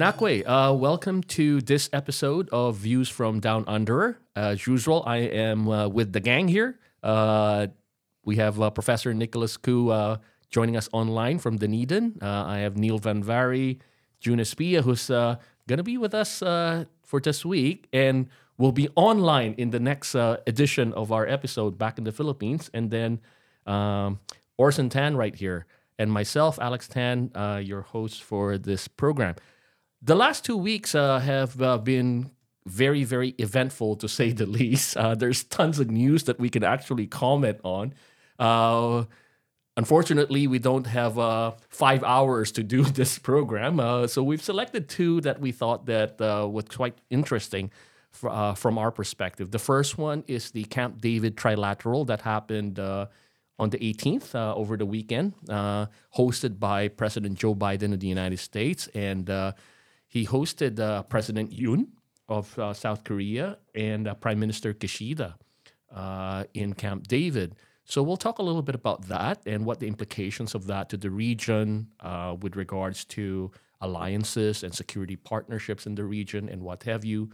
Ganakwe, uh, welcome to this episode of Views from Down Under. As usual, I am uh, with the gang here. Uh, we have uh, Professor Nicholas Khoo uh, joining us online from Dunedin. Uh, I have Neil Van Vary, June Espia, who's going to be with us for this week and will be online in the next uh, edition of our episode back in the Philippines. And then um, Orson Tan right here. And myself, Alex Tan, uh, your host for this program. The last two weeks uh, have uh, been very, very eventful to say the least. Uh, there's tons of news that we can actually comment on. Uh, unfortunately, we don't have uh, five hours to do this program, uh, so we've selected two that we thought that uh, was quite interesting uh, from our perspective. The first one is the Camp David Trilateral that happened uh, on the 18th uh, over the weekend, uh, hosted by President Joe Biden of the United States, and uh, he hosted uh, President Yoon of South Korea and Prime Minister Kishida in Camp David. So we'll talk a little bit about that and what the implications of that to the region with regards to alliances and security partnerships in the region and what have you.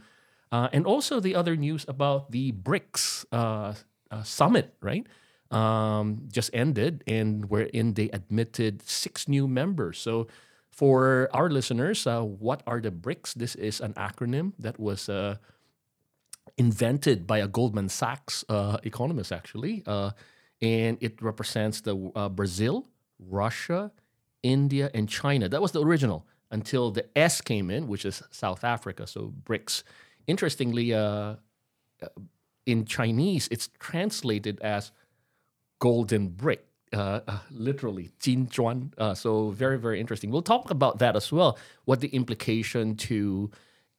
Uh, and also the other news about the BRICS uh, uh, summit, right? Um, just ended, and wherein they admitted six new members. So, for our listeners, uh, what are the BRICS? This is an acronym that was uh, invented by a Goldman Sachs uh, economist, actually, and it represents the Brazil, Russia, India, and China. That was the original until the S came in, which is South Africa. So BRICS. Interestingly, uh, in Chinese, it's translated as golden brick. Uh, uh, literally, Jin Zhuan. Uh, so very, very interesting. We'll talk about that as well. What the implication to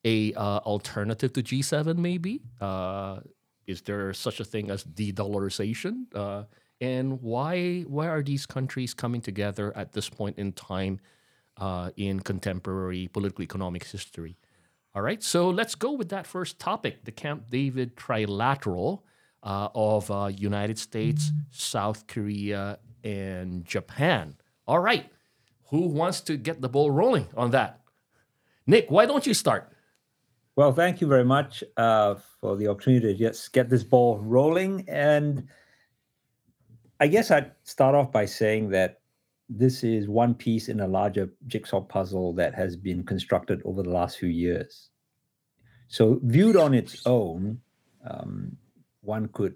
a uh, alternative to G7 maybe? Uh, is there such a thing as de-dollarization? Uh, and why why are these countries coming together at this point in time uh, in contemporary political economic history? All right, so let's go with that first topic: the Camp David Trilateral uh, of uh, United States, South Korea, and Japan. All right, who wants to get the ball rolling on that? Nick, why don't you start? Well, thank you very much uh, for the opportunity to just get this ball rolling. And I guess I'd start off by saying that this is one piece in a larger jigsaw puzzle that has been constructed over the last few years. So, viewed on its own, um, one could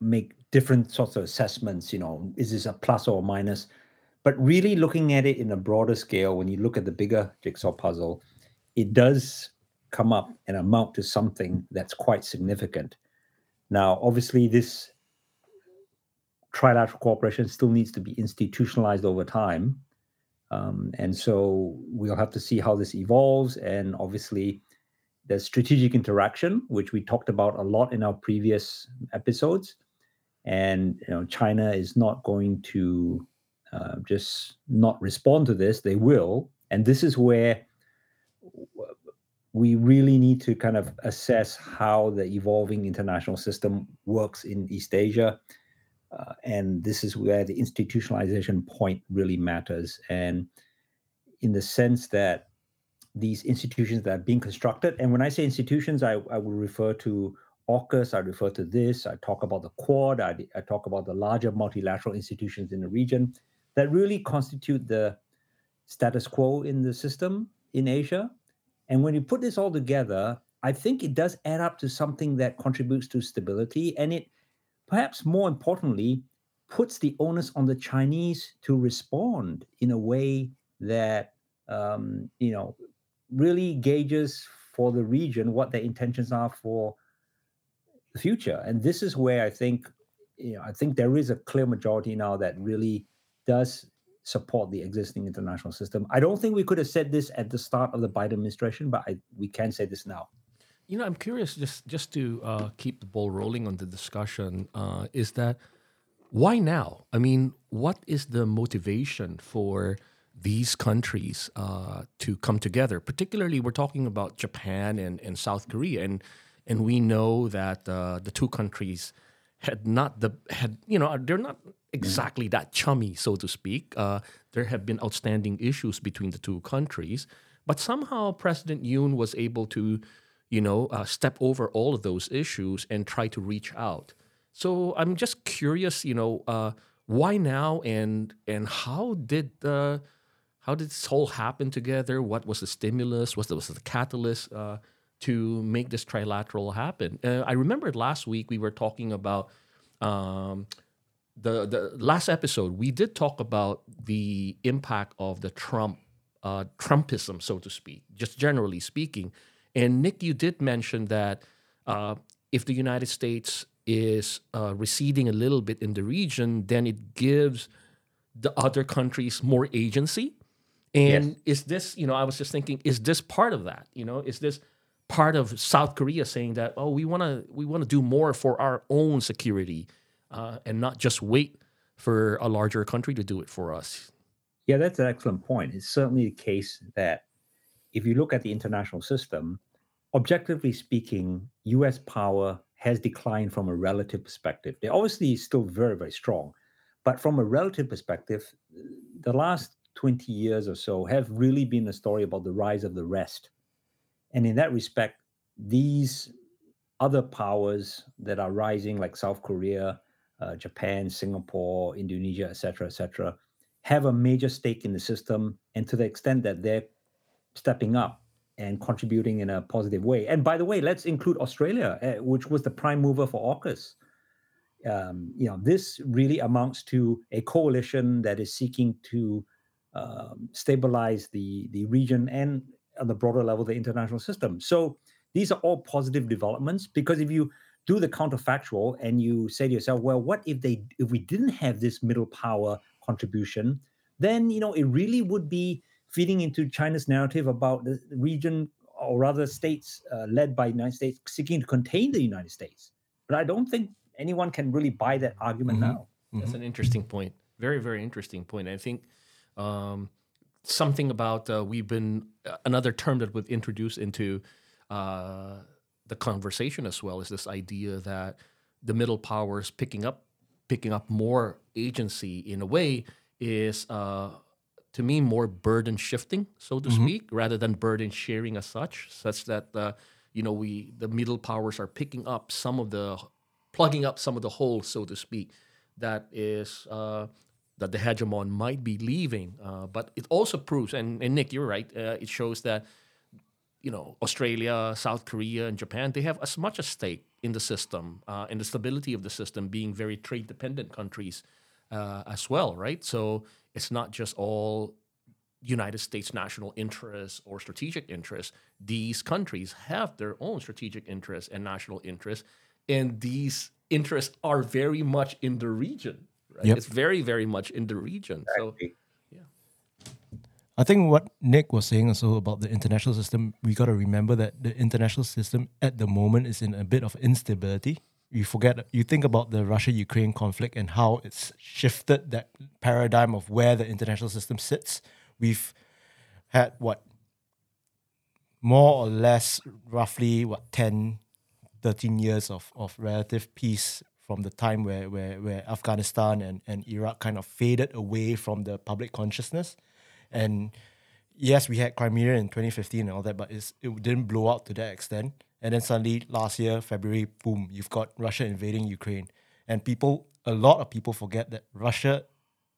make different sorts of assessments. You know, is this a plus or a minus? But really looking at it in a broader scale, when you look at the bigger jigsaw puzzle, it does come up and amount to something that's quite significant. Now, obviously, this trilateral cooperation still needs to be institutionalized over time. Um, and so we'll have to see how this evolves. And obviously, there's strategic interaction, which we talked about a lot in our previous episodes. And you know, China is not going to uh, just not respond to this; they will. And this is where we really need to kind of assess how the evolving international system works in East Asia. Uh, and this is where the institutionalization point really matters. And in the sense that these institutions that are being constructed, and when I say institutions, I, I will refer to AUKUS, I refer to this, I talk about the Quad, I, I talk about the larger multilateral institutions in the region that really constitute the status quo in the system in Asia. And when you put this all together, I think it does add up to something that contributes to stability. And it, perhaps more importantly, puts the onus on the Chinese to respond in a way that, um, you know, really gauges for the region what their intentions are for the future. And this is where I think, you know, I think there is a clear majority now that really does support the existing international system. I don't think we could have said this at the start of the Biden administration, but I, we can say this now. You know, I'm curious just just to uh, keep the ball rolling on the discussion. Uh, is that why now? I mean, what is the motivation for these countries uh, to come together. Particularly, we're talking about Japan and, and South Korea, and and we know that uh, the two countries had not the had you know they're not exactly that chummy, so to speak. Uh, there have been outstanding issues between the two countries, but somehow President Yoon was able to, you know, uh, step over all of those issues and try to reach out. So I'm just curious, you know, uh, why now and and how did the how did this all happen together? What was the stimulus? What was the catalyst uh, to make this trilateral happen? Uh, I remember last week we were talking about um, the the last episode. We did talk about the impact of the Trump uh, Trumpism, so to speak, just generally speaking. And Nick, you did mention that uh, if the United States is uh, receding a little bit in the region, then it gives the other countries more agency. And Yes. is this, you know, I was just thinking, is this part of that? You know, is this part of South Korea saying that, oh, we want to we want to do more for our own security uh, and not just wait for a larger country to do it for us? Yeah, that's an excellent point. It's certainly the case that if you look at the international system, objectively speaking, US power has declined from a relative perspective. They're obviously still very, very strong. But from a relative perspective, the last 20 years or so have really been a story about the rise of the rest. And in that respect, these other powers that are rising, like South Korea, uh, Japan, Singapore, Indonesia, et cetera, et cetera, have a major stake in the system. And to the extent that they're stepping up and contributing in a positive way. And by the way, let's include Australia, uh, which was the prime mover for AUKUS. Um, you know, this really amounts to a coalition that is seeking to um, stabilize the the region and on the broader level the international system. So these are all positive developments because if you do the counterfactual and you say to yourself, well, what if they if we didn't have this middle power contribution, then you know it really would be feeding into China's narrative about the region or rather states uh, led by the United States seeking to contain the United States. But I don't think anyone can really buy that argument Mhm. now. That's an interesting point. Very, very interesting point. I think um, something about uh, we've been uh, another term that we've introduced into uh, the conversation as well is this idea that the middle powers picking up picking up more agency in a way is uh, to me more burden shifting, so to speak, rather than burden sharing as such, such that uh, you know we the middle powers are picking up some of the plugging up some of the holes, so to speak, that is uh, that the hegemon might be leaving. Uh, but it also proves, and, and Nick, you're right. Uh, it shows that you know Australia, South Korea, and Japan they have as much a stake in the system uh, and the stability of the system, being very trade dependent countries uh, as well, right? So it's not just all United States national interests or strategic interests. These countries have their own strategic interests and national interests, and these interests are very much in the region. Right? Yep. It's very, very much in the region. So Exactly. I think what Nick was saying also about the international system, we got to remember that the international system at the moment is in a bit of instability. You forget, you think about the Russia Ukraine conflict and how it's shifted that paradigm of where the international system sits. We've had what more or less roughly what 10 13 years of, of relative peace from the time where, where, where Afghanistan and, and Iraq kind of faded away from the public consciousness. And yes, we had Crimea in 2015 and all that, but it didn't blow out to that extent. And then suddenly last year, February, boom, you've got Russia invading Ukraine. And people, a lot of people forget that Russia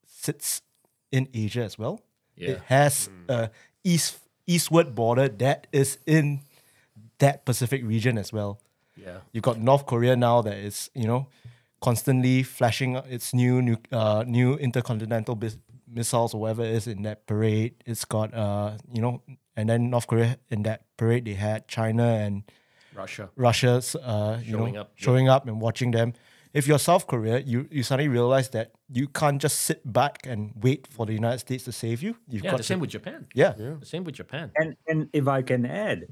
sits in Asia as well. Yeah. It has a east eastward border that is in that Pacific region as well. yeah, You've got North Korea now that is, you know, constantly flashing its new nu- uh, new intercontinental bis- missiles or whatever it is in that parade. It's got, uh, you know, and then North Korea in that parade they had China and Russia. Russia's, uh, you Showing know, up, showing up and watching them. If you're South Korea, you, you suddenly realize that you can't just sit back and wait for the United States to save you. You've Yeah, got the to, same with Japan. yeah. The same with Japan. And and if I can add,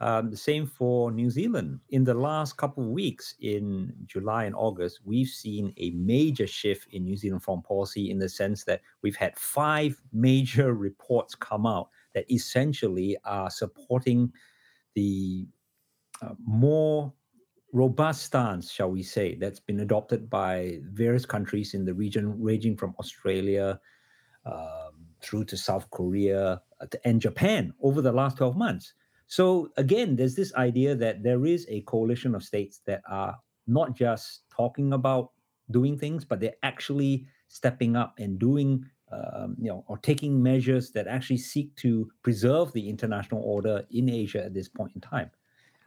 Um, the same for New Zealand. In the last couple of weeks, in July and August, we've seen a major shift in New Zealand foreign policy in the sense that we've had five major reports come out that essentially are supporting the more robust stance, shall we say, that's been adopted by various countries in the region, ranging from Australia um, through to South Korea uh, and Japan over the last 12 months. So, again, there's this idea that there is a coalition of states that are not just talking about doing things, but they're actually stepping up and doing um, you know, or taking measures that actually seek to preserve the international order in Asia at this point in time.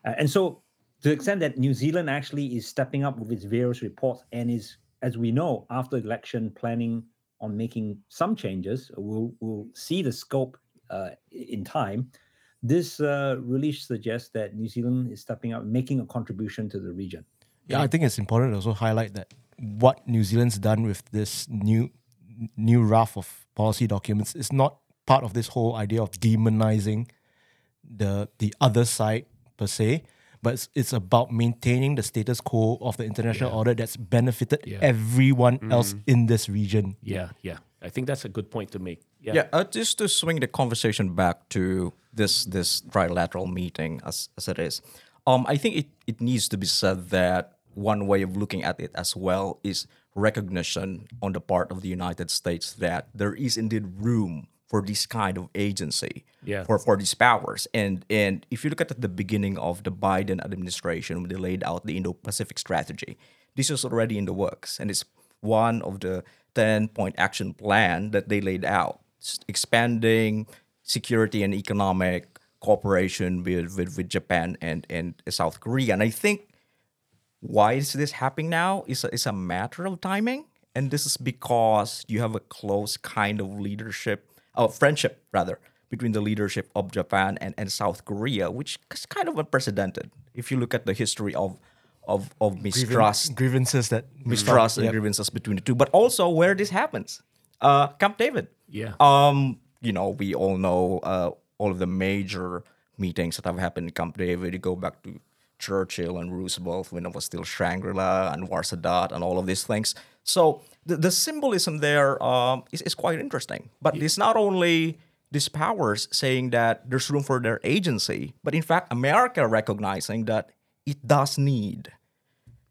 Uh, and so, to the extent that New Zealand actually is stepping up with its various reports and is, as we know, after election planning on making some changes, we'll, we'll see the scope uh, in time. This uh, really suggests that New Zealand is stepping up, making a contribution to the region. Yeah, I think it's important to also highlight that what New Zealand's done with this new new raft of policy documents is not part of this whole idea of demonizing the the other side per se, but it's, it's about maintaining the status quo of the international Yeah. order that's benefited Yeah. everyone else in this region. Yeah, yeah. I think that's a good point to make. Yeah. Yeah, uh, just to swing the conversation back to this this trilateral meeting as, as it is, um, I think it, it needs to be said that one way of looking at it as well is recognition on the part of the United States that there is indeed room for this kind of agency Yeah. for, for these powers. And and if you look at the beginning of the Biden administration when they laid out the Indo-Pacific strategy, this was already in the works. And it's one of the 10 point action plan that they laid out, expanding security and economic cooperation with, with, with Japan and, and South Korea. And I think why is this happening now is a, is a matter of timing. And this is because you have a close kind of leadership, uh, friendship rather, between the leadership of Japan and, and South Korea, which is kind of unprecedented. If you look at the history of of, of mistrust grievances that mistrust and Yep. grievances between the two, but also where this happens. Uh, Camp David. Yeah. Um, you know, we all know uh, all of the major meetings that have happened in Camp David. You go back to Churchill and Roosevelt when it was still Shangri-La Anwar Sadat and all of these things. So the, the symbolism there um, is, is quite interesting. But it's not only these powers saying that there's room for their agency, but in fact, America recognizing that it does need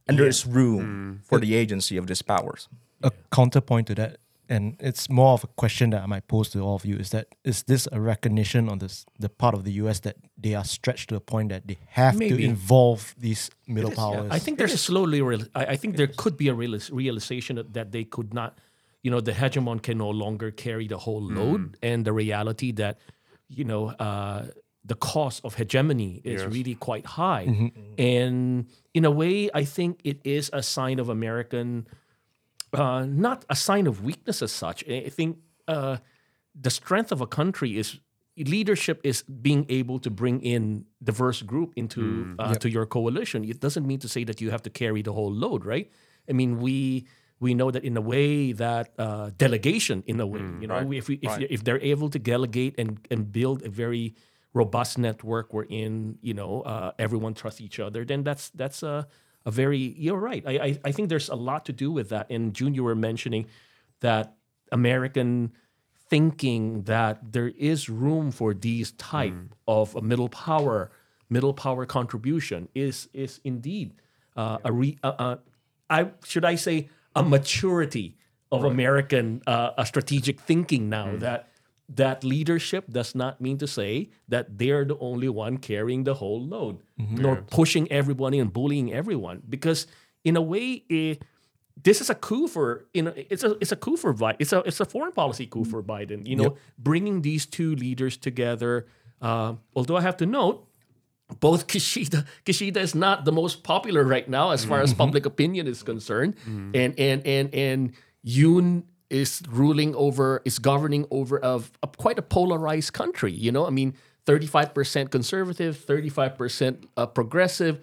and there is room for the agency of these powers. a counterpoint to that, and it's more of a question that I might pose to all of you: is that is this a recognition on this the part of the U.S. that they are stretched to a point that they have to involve these middle is, yeah. powers? I think there's a slowly. Real, I, I think there could be a realis- realization that, that they could not, you know, the hegemon can no longer carry the whole load, and the reality that, you know, uh, the cost of hegemony is really quite high, and in a way, I think it is a sign of American, uh, not a sign of weakness as such. I I think uh, the strength of a country is leadership is being able to bring in diverse group into uh, to your coalition. It doesn't mean to say that you have to carry the whole load, right? I mean, we we know that in a way that uh, delegation, in a way, you know, if we, if, if they're able to delegate and and build a very robust network wherein you know uh, everyone trusts each other, then that's that's a a very you're right. I, I I think there's a lot to do with that. And June, you were mentioning that American thinking that there is room for these type of a middle power middle power contribution is is indeed uh, a re, uh, uh, I should I say a maturity of American uh, a strategic thinking now that that leadership does not mean to say that they're the only one carrying the whole load mm-hmm. nor pushing everybody and bullying everyone because in a way it, this is a coup for you know it's a it's a coup for Biden. It's a it's a foreign policy coup mm-hmm. for Biden. You know, bringing these two leaders together. Uh, although I have to note, both Kishida Kishida is not the most popular right now as far as mm-hmm. public opinion is concerned, and and and and Yoon is ruling over is governing over of a, quite a polarized country. You know, I mean, thirty five percent conservative, thirty five percent uh, progressive,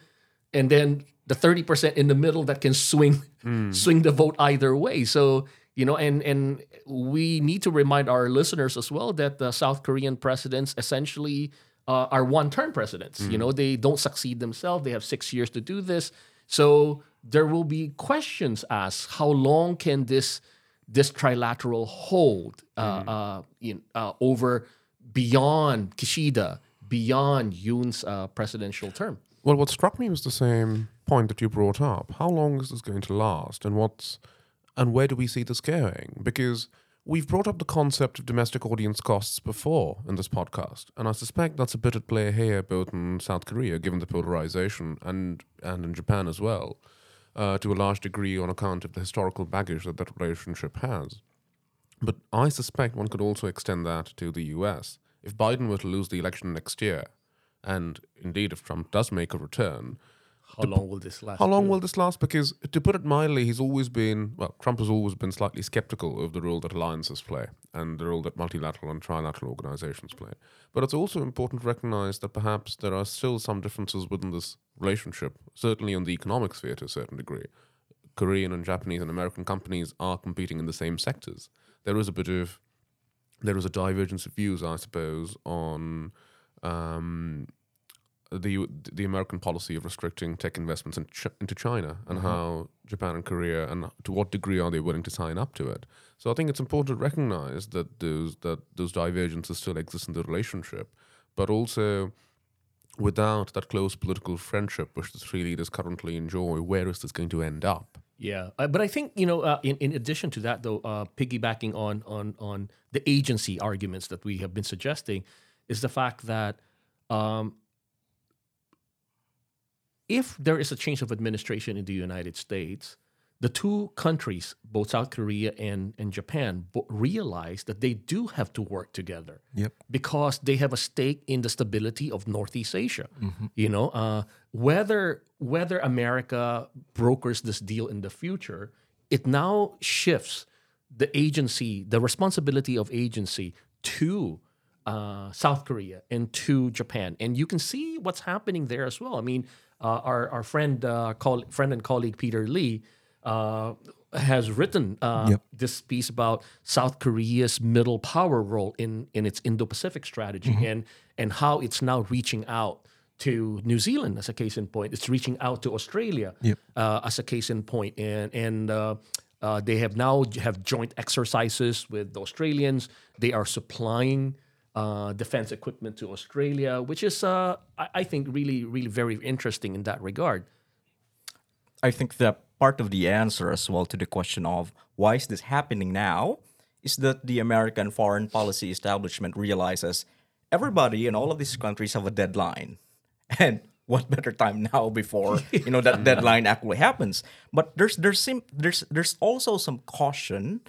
and then the 30% in the middle that can swing swing the vote either way so you know and and we need to remind our listeners as well that the south korean presidents essentially uh, are one-term presidents. You know, they don't succeed themselves. They have six years to do this. So there will be questions asked: How long can this this trilateral hold uh, uh, in, uh, over beyond Kishida, beyond Yoon's uh, presidential term? Well, what struck me was the same point that you brought up. How long is this going to last, and what's and where do we see this going? Because we've brought up the concept of domestic audience costs before in this podcast, and I suspect that's a bit at play here, both in South Korea, given the polarization, and and in Japan as well, uh, to a large degree on account of the historical baggage that that relationship has. But I suspect one could also extend that to the US. If Biden were to lose the election next year, and indeed if Trump does make a return, How long will this last? how long will this last? Because to put it mildly, he's always been well. Trump has always been slightly skeptical of the role that alliances play and the role that multilateral and trilateral organizations play. But it's also important to recognize that perhaps there are still some differences within this relationship. Certainly on the economic sphere to a certain degree, Korean and Japanese and American companies are competing in the same sectors. There is a bit of there is a divergence of views, I suppose, on um, the the American policy of restricting tech investments in Ch- into China and how Japan and Korea and to what degree are they willing to sign up to it. So I think it's important to recognize that those that those divergences still exist in the relationship, but also without that close political friendship which the three leaders currently enjoy, where is this going to end up? Yeah, uh, but I think you know, uh, in in addition to that, though, uh, piggybacking on on on the agency arguments that we have been suggesting, is the fact that um, if there is a change of administration in the United States, the two countries, both South Korea and and Japan, bo- realize that they do have to work together Yep. because they have a stake in the stability of Northeast Asia. You know, uh, whether whether America brokers this deal in the future, it now shifts the agency, the responsibility of agency to uh, South Korea and to Japan, and you can see what's happening there as well. I mean, our our friend uh, coll- friend and colleague Peter Lee. Uh, has written uh, Yep. this piece about South Korea's middle power role in in its Indo-Pacific strategy and and how it's now reaching out to New Zealand as a case in point. It's reaching out to Australia Yep. uh, as a case in point, and and uh, uh, they have now have joint exercises with the Australians. They are supplying. Uh, defense equipment to Australia, which is, uh, I, I think, really, really very interesting in that regard. I think that part of the answer as well to the question of why is this happening now is that the American foreign policy establishment realizes everybody in all of these countries have a deadline. And what better time now before you know that deadline actually happens? But there's there's sim- there's there's also some caution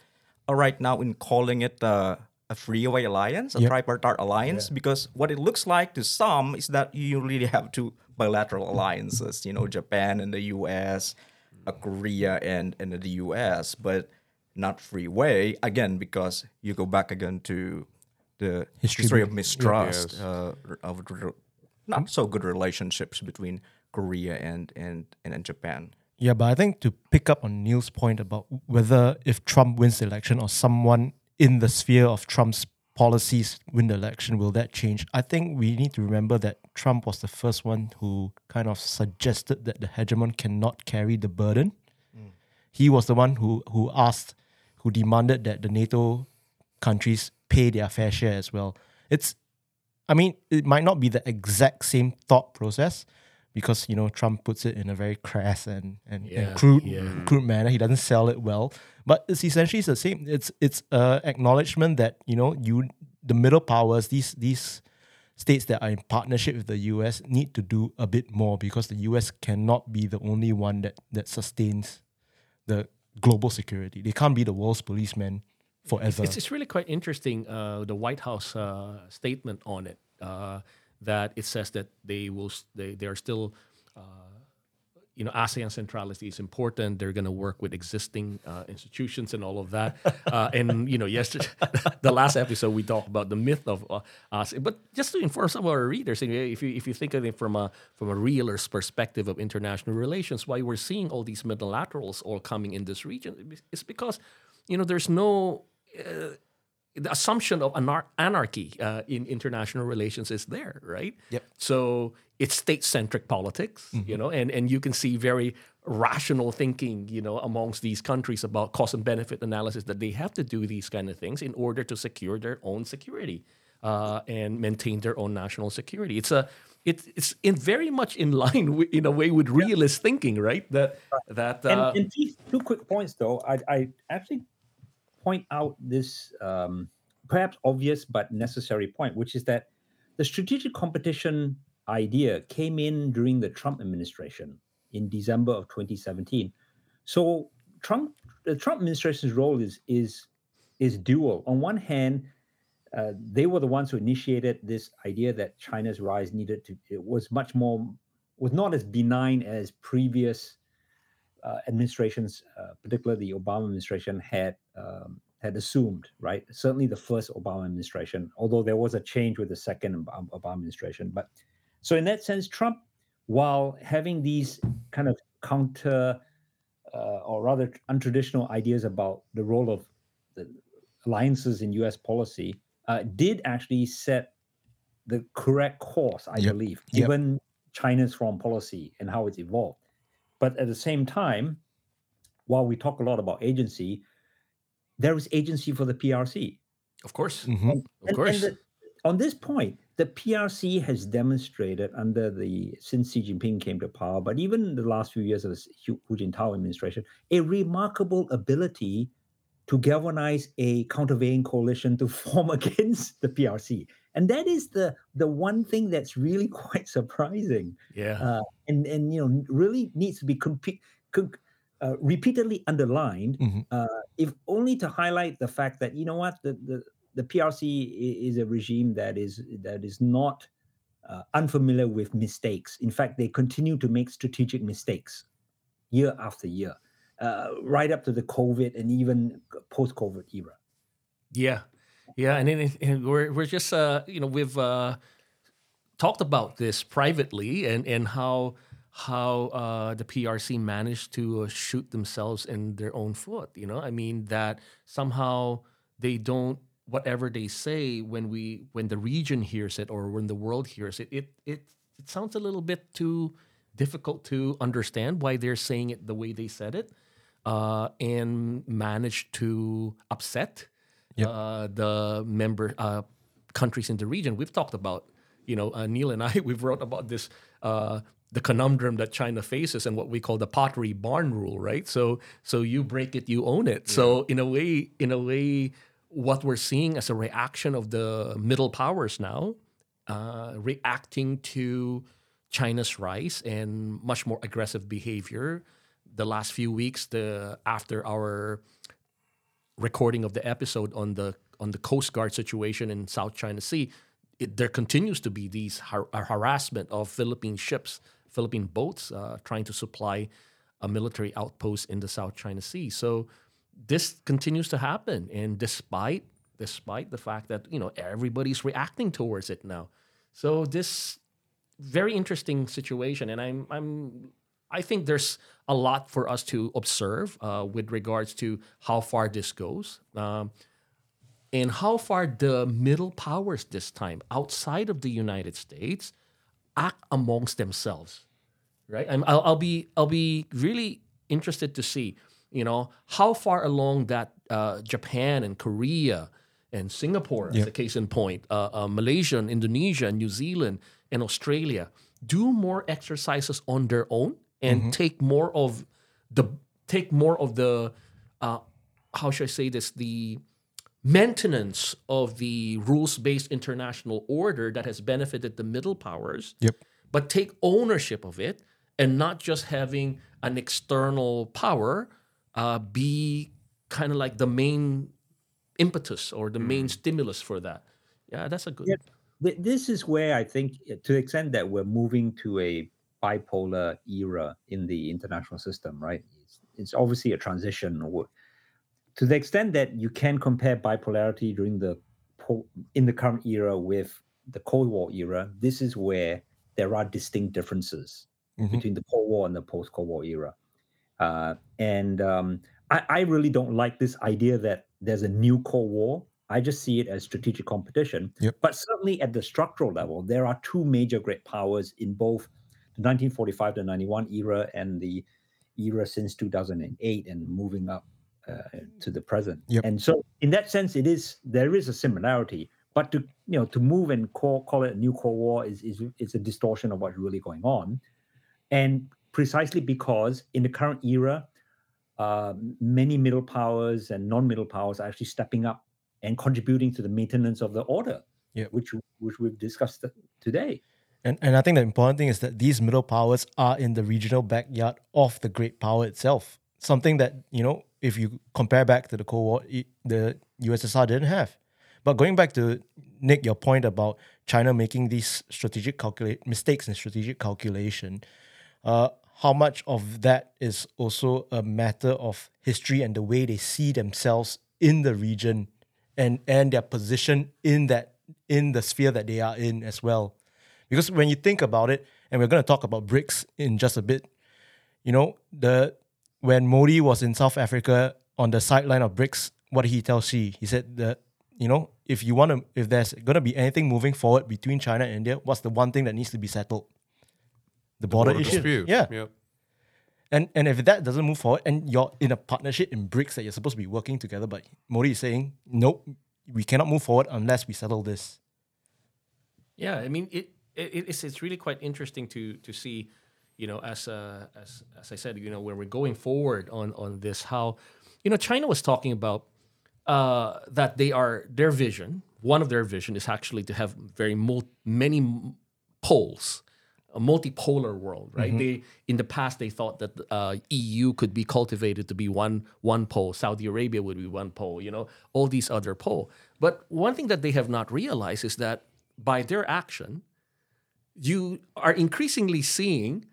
uh, right now in calling it uh, a freeway alliance, a Yep. tripartite alliance, because what it looks like to some is that you really have two bilateral alliances, you know, Japan and the US, uh, Korea and, and the US, but not freeway, again, because you go back again to the History history, of mistrust, Yes. uh, of r- not so good relationships between Korea and, and, and, and Japan. Yeah, but I think to pick up on Neil's point about whether if Trump wins the election or someone in the sphere of Trump's policies win the election, will that change? I think we need to remember that Trump was the first one who kind of suggested that the hegemon cannot carry the burden. Mm. He was the one who who asked, who demanded that the NATO countries pay their fair share as well. It's I mean, it might not be the exact same thought process because you know Trump puts it in a very crass and and, Yeah, and crude yeah. crude manner. He doesn't sell it well, but it's essentially the same. It's it's a acknowledgement that you know you the middle powers these these states that are in partnership with the US need to do a bit more because the US cannot be the only one that that sustains the global security. They can't be the world's policeman forever. It's, it's really quite interesting. Uh, the White House uh, statement on it uh, that it says that they will they they are still. Uh, you know, ASEAN centrality is important. They're going to work with existing uh, institutions and all of that. Uh, and you know, yesterday, the last episode we talked about the myth of uh, ASEAN. But just to inform some of our readers, if you if you think of it from a from a realist perspective of international relations, why we're seeing all these multilaterals all coming in this region, is because you know there's no the assumption of anar- anarchy uh, in international relations is there, right? Yep. So it's state-centric politics, you know, and and you can see very rational thinking, you know, amongst these countries about cost and benefit analysis that they have to do these kind of things in order to secure their own security uh, and maintain their own national security. It's a it's it's in very much in line with, in a way with realist thinking, right? That that and, uh, and two, two quick points though I, I actually point out this um, perhaps obvious but necessary point which is that the strategic competition idea came in during the trump administration in december of 2017 so trump the trump administration's role is is is dual. On one hand uh, they were the ones who initiated this idea that china's rise needed to it was much more was not as benign as previous administrations, uh, particularly the Obama administration, had um, had assumed. Right, certainly the first Obama administration, although there was a change with the second Obama administration. But so in that sense, Trump, while having these kind of counter uh, or rather untraditional ideas about the role of the alliances in U.S. policy, uh, did actually set the correct course, I Yep. believe, Yep. given China's foreign policy and how it's evolved. But at the same time, while we talk a lot about agency, there is agency for the PRC. of course, Mhm. of And- and course, the- on this point, the PRC has demonstrated under the since Xi Jinping came to power, but even the last few years of the Hu Hu Jintao administration, a remarkable ability to galvanize a countervailing coalition to form against the PRC, and that is the the one thing that's really quite surprising yeah. uh, and and you know really needs to be uh, repeatedly underlined, Mhm. uh, if only to highlight the fact that you know what the the, the PRC is a regime that is that is not uh, unfamiliar with mistakes. In fact, they continue to make strategic mistakes year after year, uh, right up to the COVID and even post-COVID era. Yeah, yeah, and, and we're we're just uh, you know we've uh, talked about this privately and and how how uh, the PRC managed to uh, shoot themselves in their own foot. You know, I mean that somehow they don't whatever they say when we when the region hears it or when the world hears it, it it it sounds a little bit too difficult to understand why they're saying it the way they said it, uh, and managed to upset Yep. uh, the member uh, countries in the region. We've talked about, you know, uh, Neil and I, we've wrote about this, uh, the conundrum that China faces and what we call the pottery barn rule, right? So, so you break it, you own it. So, in a way, in a way, what we're seeing as a reaction of the middle powers now, uh, reacting to China's rise and much more aggressive behavior. The last few weeks, the after our recording of the episode on the on the Coast Guard situation in South China Sea, it, there continues to be these har- uh, harassment of Philippine ships, Philippine boats uh, trying to supply a military outpost in the South China Sea. So this continues to happen, and despite despite the fact that you know everybody's reacting towards it now, so this very interesting situation, and I'm I'm I think there's a lot for us to observe uh, with regards to how far this goes. Um, and how far the middle powers this time outside of the United States act amongst themselves, right? I'm, I'll, I'll be I'll be really interested to see, you know, how far along that uh, Japan and Korea and Singapore, as Yep. a case in point, uh, uh, Malaysia and Indonesia and New Zealand and Australia do more exercises on their own and take more of the take more of the uh, how should I say this the maintenance of the rules-based international order that has benefited the middle powers Yep. but take ownership of it and not just having an external power uh, be kind of like the main impetus or the main stimulus for that. Yeah, that's a good. Yeah. This is where I think, to the extent that we're moving to a bipolar era in the international system, right? It's, it's obviously a transition. To the extent that you can compare bipolarity during the in the current era with the Cold War era, this is where there are distinct differences Mhm. between the Cold War and the post-Cold War era. Uh, and um, I, I really don't like this idea that there's a new Cold War. I just see it as strategic competition. Yep. But certainly at the structural level, there are two major great powers in both the 1945 to 91 era and the era since 2008 and moving up uh, to the present. Yep. And so, in that sense, it is there is a similarity. But to you know to move and call call it a new Cold War is is is a distortion of what's really going on, and precisely because in the current era, uh, many middle powers and non-middle powers are actually stepping up and contributing to the maintenance of the order, Yep. which which we've discussed today. And and I think the important thing is that these middle powers are in the regional backyard of the great power itself. Something that you know, if you compare back to the Cold War, the USSR didn't have. But going back to Nick, your point about China making these strategic calculate mistakes in strategic calculation, uh, how much of that is also a matter of history and the way they see themselves in the region and and their position in that in the sphere that they are in as well. Because when you think about it, and we're going to talk about BRICS in just a bit, you know, the when Modi was in South Africa on the sideline of BRICS, what did he tell Xi? He said that, you know, if you want to, if there's going to be anything moving forward between China and India, what's the one thing that needs to be settled? The border, Border issue. dispute. Yeah. yeah. And and if that doesn't move forward, and you're in a partnership in BRICS that you're supposed to be working together, but Modi is saying, nope, we cannot move forward unless we settle this. Yeah, I mean it, it it's it's really quite interesting to to see, you know, as uh, as as I said, you know, when we're going forward on on this, how, you know, China was talking about uh, that they are their vision. One of their vision is actually to have very mul- many poles, a multipolar world, right? They in the past they thought that uh, EU could be cultivated to be one one pole, Saudi Arabia would be one pole, you know, all these other pole. But one thing that they have not realized is that by their action, you are increasingly seeing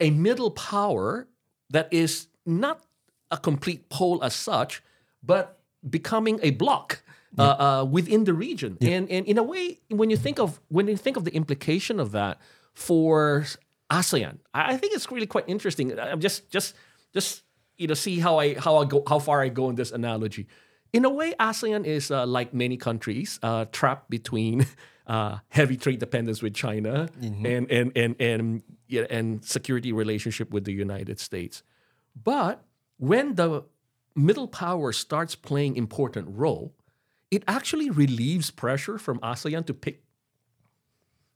a middle power that is not a complete pole as such, but becoming a block uh, uh, within the region. And and in a way, when you think of when you think of the implication of that for ASEAN, I I think it's really quite interesting. I'm just just just you know see how I how I go how far I go in this analogy. In a way, ASEAN is uh, like many countries uh, trapped between uh, heavy trade dependence with China and and and and yeah, and security relationship with the United States. But when the middle power starts playing important role, it actually relieves pressure from ASEAN to pick,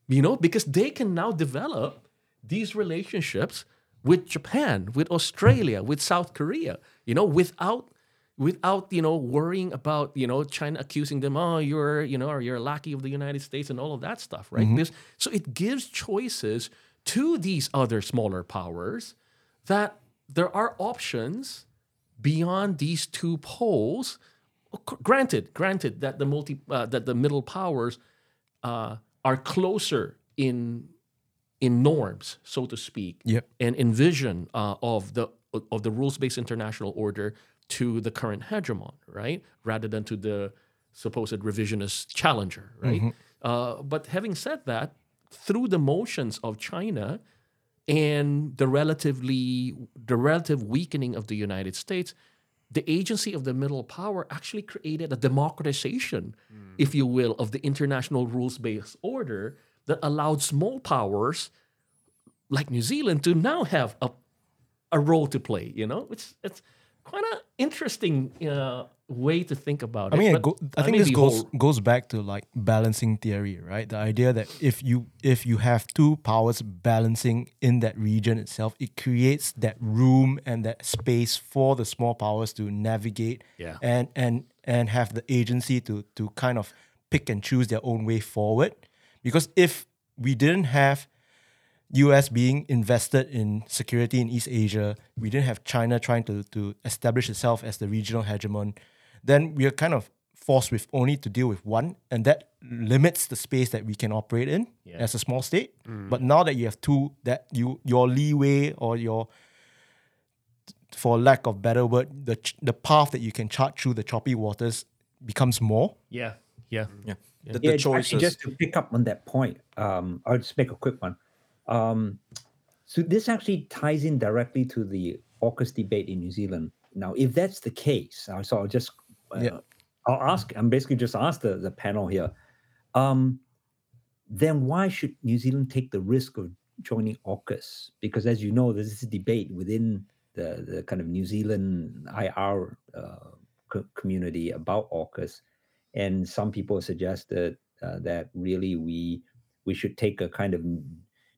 you know, because they can now develop these relationships with Japan, with Australia, with South Korea, you know, without without you know worrying about you know China accusing them, oh, you're you know, or you're a lackey of the United States and all of that stuff, right? Because, so it gives choices to these other smaller powers that there are options beyond these two poles. Granted, granted that the multi uh, that the middle powers uh, are closer in in norms, so to speak, Yep. and in vision uh, of the of the rules based international order to the current hegemon, right, rather than to the supposed revisionist challenger, right. Uh, but having said that, through the motions of China and the relatively the relative weakening of the United States, the agency of the middle power actually created a democratization, if you will, of the international rules-based order that allowed small powers like New Zealand to now have a a role to play. You know, it's it's quite an interesting uh, way to think about it. I mean, it go, I think mean, this goes whole- goes back to like balancing theory, right? The idea that if you if you have two powers balancing in that region itself, it creates that room and that space for the small powers to navigate Yeah. and and and have the agency to to kind of pick and choose their own way forward. Because if we didn't have US being invested in security in East Asia, we didn't have China trying to, to establish itself as the regional hegemon, then we are kind of forced with only to deal with one, and that limits the space that we can operate in as a small state. But now that you have two, that you your leeway or your for lack of better word, the ch- the path that you can chart through the choppy waters becomes more. yeah, yeah, Yeah. The, Yeah, the actually, choices. just to pick up on that point, um, I'll just make a quick one. Um, so this actually ties in directly to the AUKUS debate in New Zealand. Now, if that's the case, so I'll just uh, Yeah. I'll ask. I'm basically just ask the, the panel here. Um, then why should New Zealand take the risk of joining AUKUS? Because as you know, there's this debate within the, the kind of New Zealand IR uh, co- community about AUKUS, and some people suggested uh, that really we we should take a kind of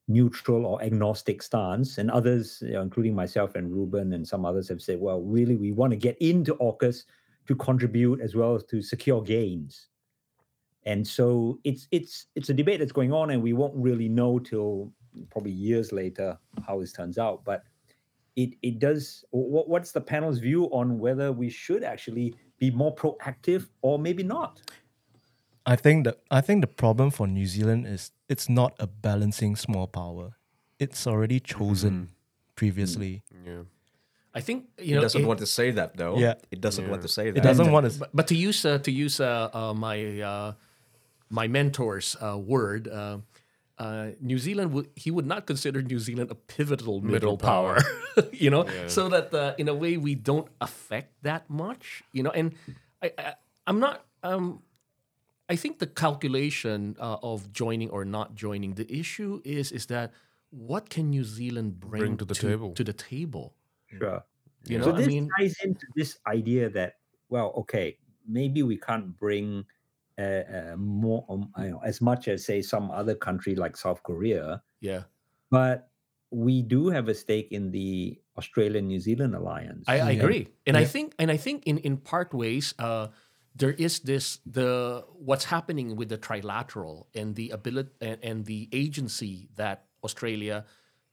neutral or agnostic stance, and others, you know, including myself and Ruben and some others, have said, well, really, we want to get into AUKUS to contribute as well as to secure gains. And so it's it's it's a debate that's going on, and we won't really know till probably years later how this turns out. But it it does. What, what's the panel's view on whether we should actually be more proactive or maybe not? I think that I think the problem for New Zealand is it's not a balancing small power. It's already chosen previously. Yeah. I think you It know doesn't it- want to say that though. Yeah. It doesn't want to say that. It doesn't want to. but, but to use uh, to use uh, uh, my uh, my mentor's uh, word, uh, uh, New Zealand would he would not consider New Zealand a pivotal middle, Middle power, power. you know, so that uh, in a way we don't affect that much, you know. And I, I I'm not um. I think the calculation uh, of joining or not joining, the issue is is that what can New Zealand bring, Bring to the table. To the table, Sure. you know. so this I mean, ties into this idea that well okay maybe we can't bring uh, uh, more um, you know, as much as say some other country like south korea yeah. but we do have a stake in the australian new zealand alliance I, I agree, and I think, and I think in in part ways, uh, there is this the what's happening with the trilateral and the ability and, and the agency that Australia,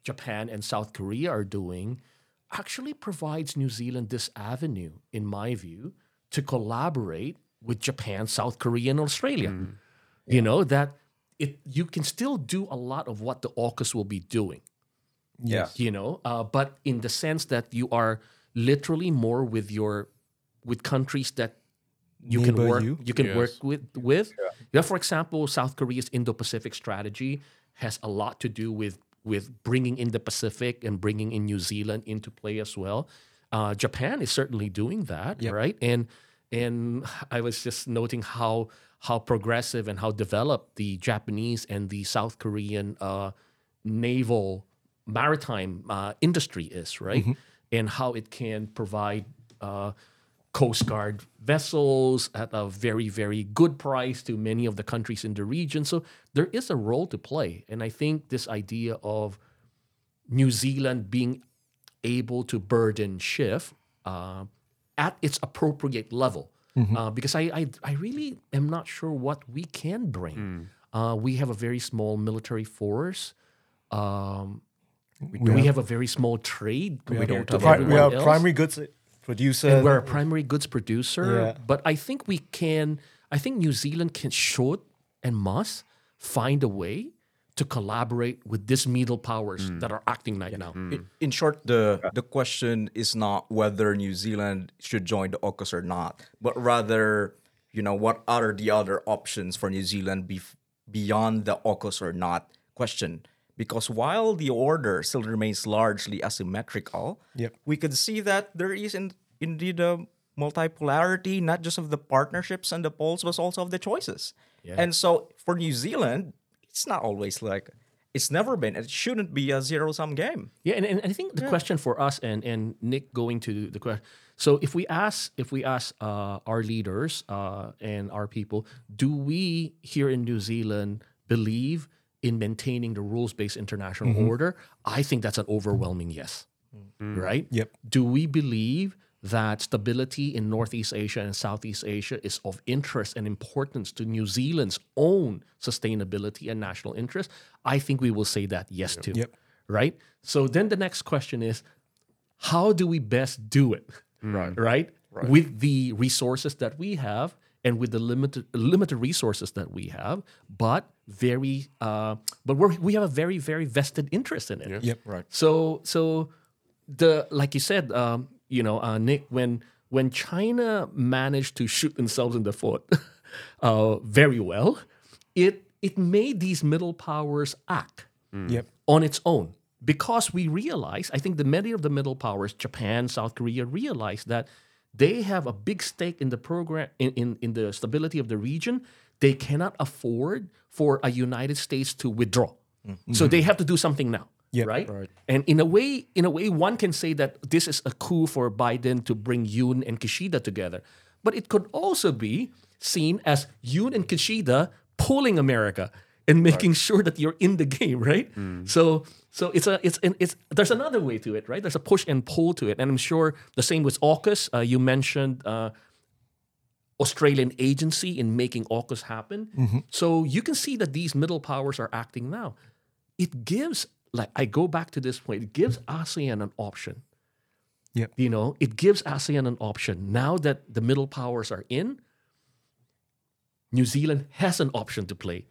Japan, and South Korea are doing actually provides New Zealand this avenue, in my view, to collaborate with Japan, South Korea, and Australia. You know that it you can still do a lot of what the AUKUS will be doing. Yeah. You know uh, but in the sense that you are literally more with your with countries that you can work you? can work with with yeah for example south korea's indo-pacific strategy has a lot to do with with bringing in the pacific and bringing in new zealand into play as well uh, japan is certainly doing that Yep. right and and i was just noting how how progressive and how developed the japanese and the south korean uh, naval maritime uh, industry is, right? And how it can provide uh, Coast Guard vessels at a very, very good price to many of the countries in the region. So there is a role to play. And I think this idea of New Zealand being able to burden shift uh, at its appropriate level. Uh, because I, I, I really am not sure what we can bring. Uh, we have a very small military force. Um, we, have, a very small trade we don't have, pri- we everyone are else. primary goods producer. And we're a primary goods producer. Yeah. But I think we can, I think New Zealand can, should, and must find a way to collaborate with these middle powers mm. that are acting right now. Mm. In, in short, the the question is not whether New Zealand should join the AUKUS or not, but rather, you know, what are the other options for New Zealand bef- beyond the AUKUS or not question. Because while the order still remains largely asymmetrical, Yep. we could see that there is in, indeed a multipolarity, not just of the partnerships and the poles, but also of the choices. And so for New Zealand, it's not always like it's never been. It shouldn't be a zero sum game. Yeah, and, and I think the question for us and and Nick going to the question. So if we ask if we ask uh, our leaders uh, and our people, do we here in New Zealand believe in maintaining the rules based international mm-hmm. order? I think that's an overwhelming yes. Mm. Right? Yep. Do we believe that stability in Northeast Asia and Southeast Asia is of interest and importance to New Zealand's own sustainability and national interest? I think we will say that yes to Yep. right? So then the next question is, how do we best do it? Right. Right. Right. With the resources that we have and with the limited limited resources that we have, but very uh, but we're, we have a very very vested interest in it. Yep. Right. So so the like you said, um, you know, uh, Nick, when when China managed to shoot themselves in the foot uh, very well, it it made these middle powers act Yep. on its own because we realize, I think the many of the middle powers, Japan, South Korea, realize that They have a big stake in the program, in, in, in the stability of the region. They cannot afford for a United States to withdraw. So they have to do something now. Yep. Right? And in a way, in a way, one can say that this is a coup for Biden to bring Yoon and Kishida together. But it could also be seen as Yoon and Kishida pulling America and making sure that you're in the game, right? So so it's a it's an, it's there's another way to it, right? There's a push and pull to it, and I'm sure the same with AUKUS. Uh, you mentioned uh, Australian agency in making AUKUS happen. Mm-hmm. So you can see that these middle powers are acting now. It gives like I go back to this point. It gives ASEAN an option. Yep. You know, it gives ASEAN an option now that the middle powers are in. New Zealand has an option to play.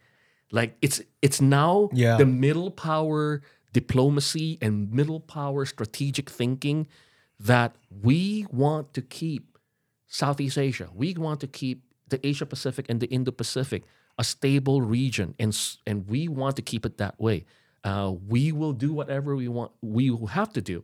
Like it's it's now Yeah. the middle power diplomacy and middle power strategic thinking that we want to keep Southeast Asia. We want to keep the Asia Pacific and the Indo Pacific a stable region, and and we want to keep it that way. Uh, we will do whatever we want. We will have to do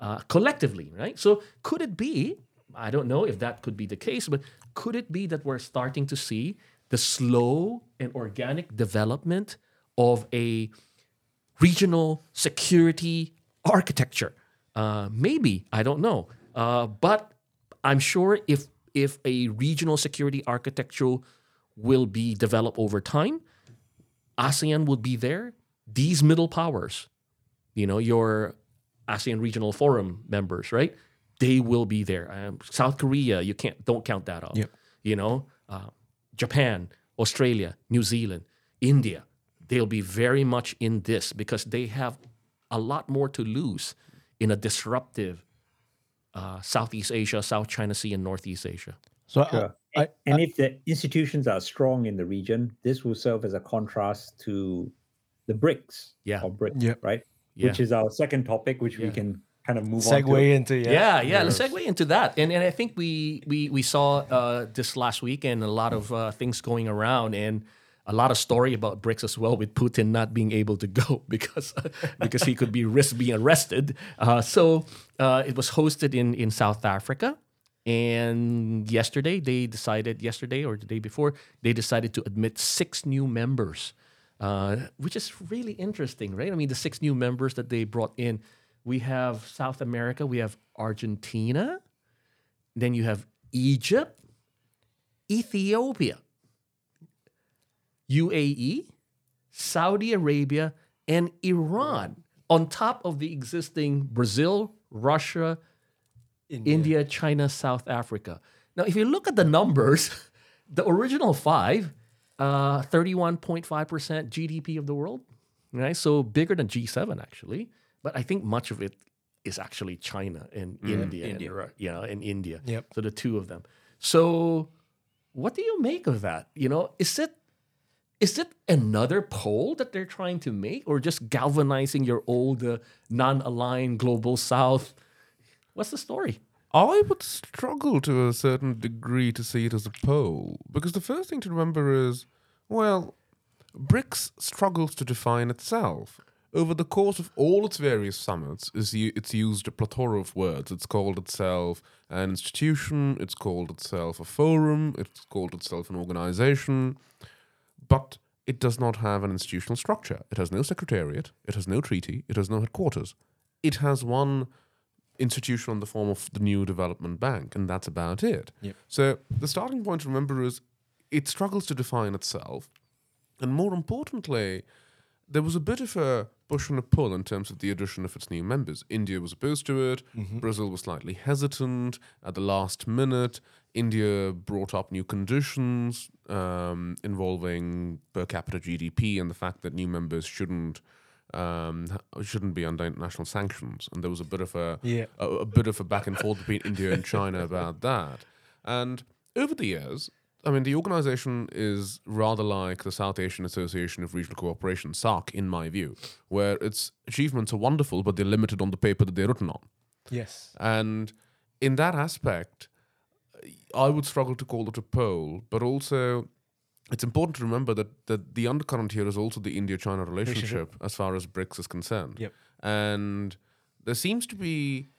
uh, collectively, right? So could it be? I don't know if that could be the case, but could it be that we're starting to see the slow and organic development of a regional security architecture? Uh, maybe I don't know, uh, but I'm sure if if a regional security architecture will be developed over time, ASEAN will be there. These middle powers, you know, your ASEAN Regional Forum members, right? They will be there. Um, South Korea, you can't don't count that out. Yep. You know, uh, Japan, Australia, New Zealand, India, they'll be very much in this because they have a lot more to lose in a disruptive uh, Southeast Asia, South China Sea, and Northeast Asia. So I- Sure. And if the institutions are strong in the region, this will serve as a contrast to the BRICS Yeah. or BRICS, Yep. right? Yeah. Which is our second topic, which Yeah. we can kind of move on to. segue into yeah. Yeah, yeah. Let's segue into that. And and I think we we we saw uh, this last week and a lot of uh, things going around and a lot of story about BRICS as well, with Putin not being able to go because because he could be risk being arrested. Uh, so uh, it was hosted in in South Africa. And yesterday they decided, yesterday or the day before, they decided to admit six new members, uh, which is really interesting, right? I mean, the six new members that they brought in, we have South America, we have Argentina, then you have Egypt, Ethiopia, UAE, Saudi Arabia, and Iran, on top of the existing Brazil, Russia, India. China, South Africa. Now, if you look at the numbers, the original five, uh, 31.5% GDP of the world, right? So bigger than G7 actually. But I think much of it is actually China and India, India. And, Ru- you know, and India. Yep. So the two of them. So what do you make of that? You know, is it is it another pole that they're trying to make, or just galvanizing your old uh, non-aligned global South? What's the story? I would struggle to a certain degree to see it as a pole because the first thing to remember is, well, BRICS struggles to define itself. Over the course of all its various summits, it's used a plethora of words. It's called itself an institution, it's called itself a forum, it's called itself an organization, but it does not have an institutional structure. It has no secretariat, it has no treaty, it has no headquarters. It has one institution in the form of the new development bank, and that's about it. Yep. So the starting point to remember is it struggles to define itself, and more importantly, there was a bit of a push and a pull in terms of the addition of its new members. India was opposed to it. Brazil was slightly hesitant at the last minute. India brought up new conditions um, involving per capita GDP and the fact that new members shouldn't um, shouldn't be under international sanctions. And there was a bit of a Yeah. a, a bit of a back and forth between India and China about that. And over the years, I mean, the organization is rather like the South Asian Association of Regional Cooperation, SAARC, in my view, where its achievements are wonderful, but they're limited on the paper that they're written on. Yes. And in that aspect, I would struggle to call it a pole, but also it's important to remember that, that the undercurrent here is also the India China relationship as far as BRICS is concerned. Yep. And there seems to be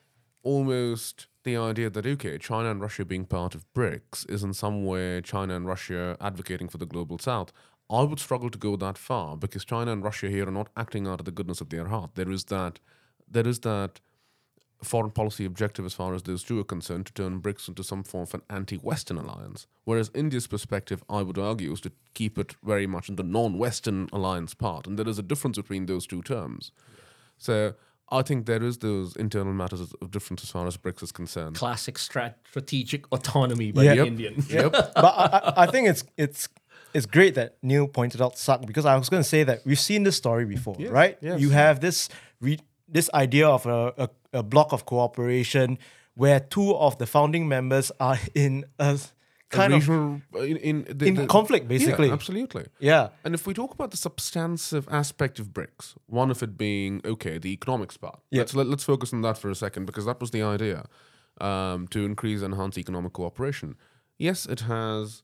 almost the idea that okay, China and Russia being part of BRICS is in some way China and Russia advocating for the global south. I would struggle to go that far because China and Russia here are not acting out of the goodness of their heart. There is that there is that foreign policy objective as far as those two are concerned to turn BRICS into some form of an anti-Western alliance. Whereas India's perspective, I would argue, is to keep it very much in the non-Western alliance part. And there is a difference between those two terms. So I think there is those internal matters of of difference as far as BRICS is concerned. Classic strat- strategic autonomy by Yep. the Indians. Yep. but I, I, I think it's it's it's great that Neil pointed out SAARC because I was going to say that we've seen this story before, right? yes. You have this re- this idea of a, a, a block of cooperation where two of the founding members are in a kind A of regional, uh, in, in, the, in the- conflict, basically. Yeah, absolutely. yeah. And if we talk about the substantive aspect of BRICS, one of it being okay, the economics part. Yeah. Let's let, let's focus on that for a second because that was the idea um, to increase and enhance economic cooperation. Yes, it has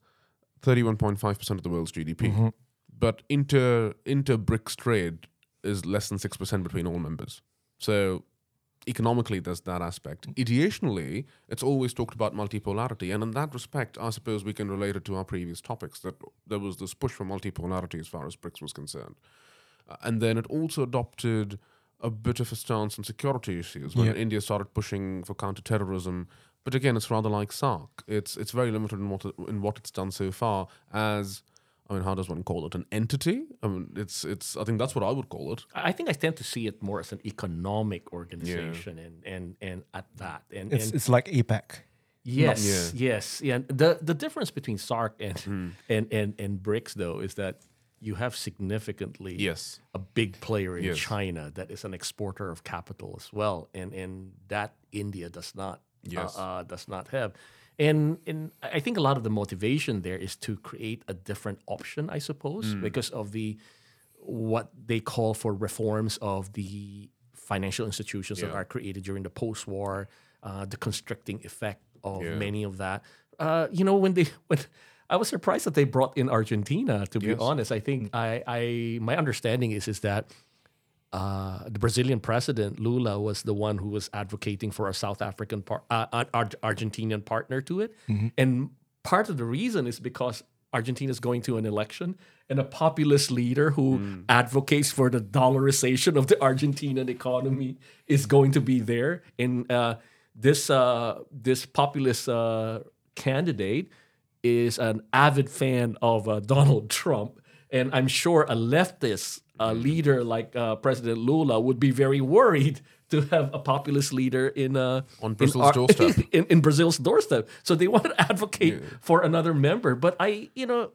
thirty-one point five percent of the world's GDP, but inter inter BRICS trade is less than six percent between all members. So economically there's that aspect. Ideationally, it's always talked about multipolarity, and in that respect, I suppose we can relate it to our previous topics that there was this push for multipolarity as far as BRICS was concerned, Uh, and then it also adopted a bit of a stance on security issues when Yeah. India started pushing for counterterrorism. But again, it's rather like SAARC. It's it's very limited in what it, in what it's done so far. As I mean, how does one call it? An entity? I mean, it's it's. I think that's what I would call it. I think I tend to see it more as an economic organization, and and and at that, and, It's and it's like APEC. yes, yes, yeah. The the difference between SAARC and Hmm. and and and BRICS though is that you have significantly Yes. a big player in Yes. China that is an exporter of capital as well, and and that India does not Yes. uh, uh, does not have. And, and I think a lot of the motivation there is to create a different option, I suppose, Hmm. because of the what they call for reforms of the financial institutions that are created during the post-war, uh, the constricting effect of Yeah. many of that. Uh, you know, when they when I was surprised that they brought in Argentina. To be Yes. honest, I think I, I my understanding is is that uh, the Brazilian president Lula was the one who was advocating for a South African par- uh, Ar- Ar- Argentinian partner to it, and part of the reason is because Argentina is going to an election, and a populist leader who advocates for the dollarization of the Argentinian economy is going to be there. And uh, this uh, this populist uh, candidate is an avid fan of uh, Donald Trump, and I'm sure a leftist uh, leader like uh, President Lula would be very worried to have a populist leader in uh, On in Brazil's our- doorstep. in, in Brazil's doorstep. So they want to advocate for another member. But I, you know,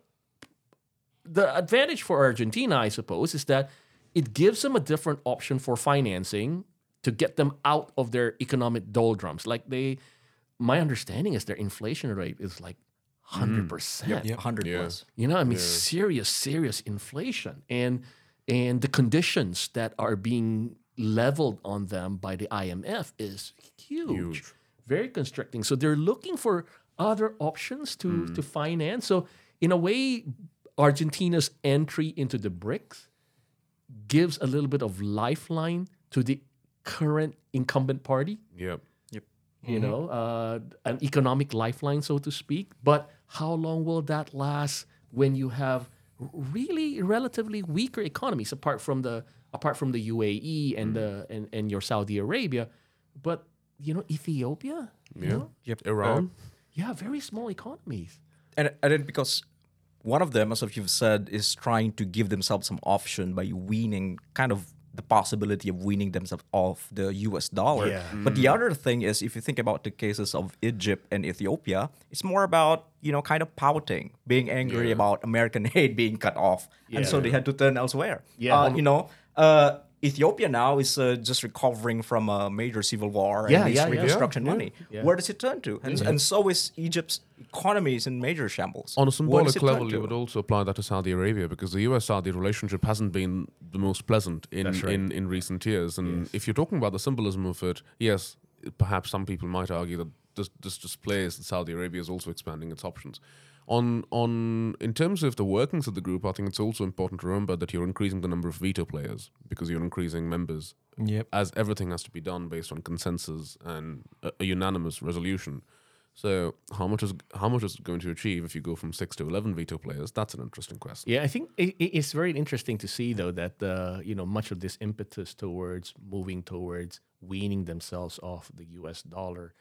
the advantage for Argentina, I suppose, is that it gives them a different option for financing to get them out of their economic doldrums. Like they, my understanding is their inflation rate is like hundred percent. Yep. 100 Yeah. plus. You know, I mean, serious, serious inflation, and and the conditions that are being leveled on them by the IMF is huge, Huge. very constricting. So they're looking for other options to Hmm. to finance. So in a way, Argentina's entry into the BRICS gives a little bit of lifeline to the current incumbent party Yep. you know, uh, an economic lifeline, so to speak. But how long will that last when you have really relatively weaker economies apart from the apart from the UAE and the mm. and, and your Saudi Arabia, but you know Ethiopia, you Yeah. know? Yep. Iran. yeah, very small economies. And, and then because one of them, as you've said, is trying to give themselves some option by weaning kind of the possibility of weaning themselves off the US dollar. Yeah. But the other thing is if you think about the cases of Egypt and Ethiopia, it's more about, you know, kind of pouting, being angry about American aid being cut off. And so they had to turn elsewhere. Yeah. Uh, you know, uh, Ethiopia now is uh, just recovering from a major civil war Yeah, and needs yeah, yeah. reconstruction Yeah, money. yeah. Where does it turn to? And, and so is Egypt's economy is in major shambles. On a symbolic does it turn level, you would also apply that to Saudi Arabia because the US-Saudi relationship hasn't been the most pleasant in, right. in, in recent years. And if you're talking about the symbolism of it, yes, perhaps some people might argue that this, this displays that Saudi Arabia is also expanding its options. On on in terms of the workings of the group, I think it's also important to remember that you're increasing the number of veto players because you're increasing members Yep. as everything has to be done based on consensus and a, a unanimous resolution. So how much is how much is it going to achieve if you go from six to eleven veto players? That's an interesting question. Yeah, I think it, it- it's very interesting to see though that uh, you know much of this impetus towards moving towards weaning themselves off the U.S. dollar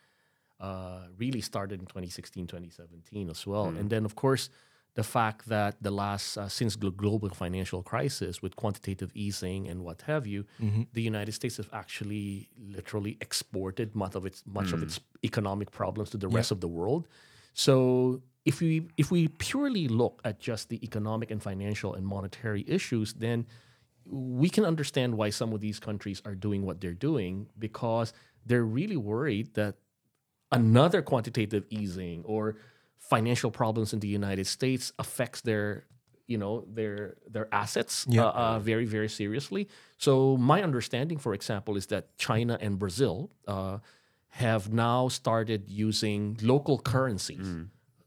uh, really started in 2016, 2017 as well, and then of course the fact that the last uh, since the global financial crisis with quantitative easing and what have you, the United States have actually literally exported much of its much of its economic problems to the rest of the world. So if we if we purely look at just the economic and financial and monetary issues, then we can understand why some of these countries are doing what they're doing because they're really worried that another quantitative easing or financial problems in the United States affects their you know their their assets Yeah. uh, uh, very very seriously. So my understanding, for example, is that China and Brazil uh, have now started using local currencies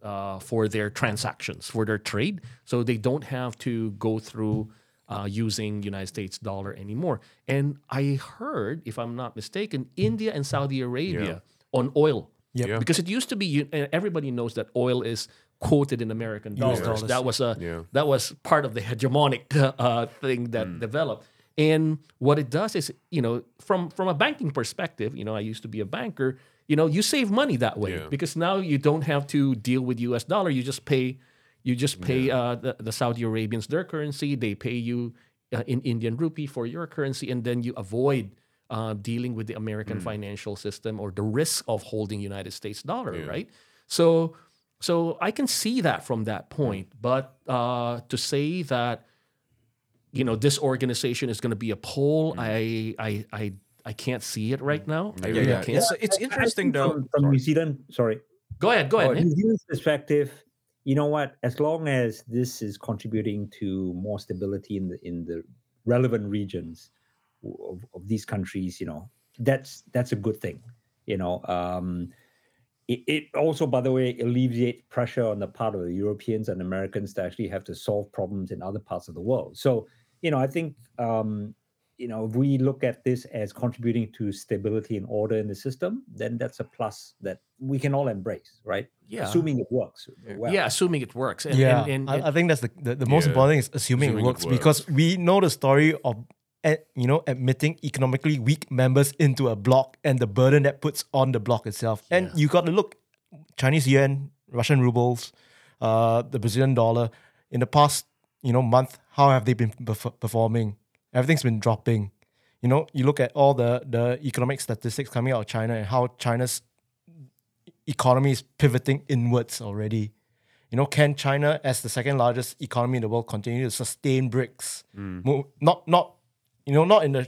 uh, for their transactions for their trade, so they don't have to go through uh, using United States dollar anymore. And I heard, if I'm not mistaken, India and Saudi Arabia on oil. Yep. Yeah. Because it used to be, uh, everybody knows that oil is quoted in American dollars. dollars. That was a Yeah. that was part of the hegemonic uh, thing that developed. And what it does is, you know, from from a banking perspective, you know, I used to be a banker. You know, you save money that way Yeah. because now you don't have to deal with U.S. dollar. You just pay, you just pay uh, the, the Saudi Arabians their currency. They pay you uh, in Indian rupee for your currency, and then you avoid uh, dealing with the American financial system or the risk of holding United States dollar, right? So, so I can see that from that point, but uh, to say that you know this organization is going to be a pole, I, I, I, I can't see it right now. I Yeah, really yeah. can't. It's, it's I interesting think though. From, from New Zealand, sorry, Go ahead, go ahead. From Nick. New Zealand's perspective, you know what? As long as this is contributing to more stability in the in the relevant regions of, of these countries, you know, that's that's a good thing. You know, um, it, it also, by the way, alleviates pressure on the part of the Europeans and Americans to actually have to solve problems in other parts of the world. So, you know, I think um, you know, if we look at this as contributing to stability and order in the system, then that's a plus that we can all embrace, right? Yeah. Assuming it works. Well. yeah, assuming it works. And, yeah, and, and, I, I think that's the, the, the most Yeah. important thing is assuming, Assuming it it works because we know the story of eh, you know admitting economically weak members into a bloc and the burden that puts on the bloc itself. And you got to look Chinese yuan, Russian rubles, uh, the Brazilian dollar. In the past, you know, month, how have they been perf- performing? Everything's been dropping. You know, you look at all the the economic statistics coming out of China and how China's economy is pivoting inwards already. You know, can China, as the second largest economy in the world, continue to sustain BRICS? Mo- Not, not, you know, not in the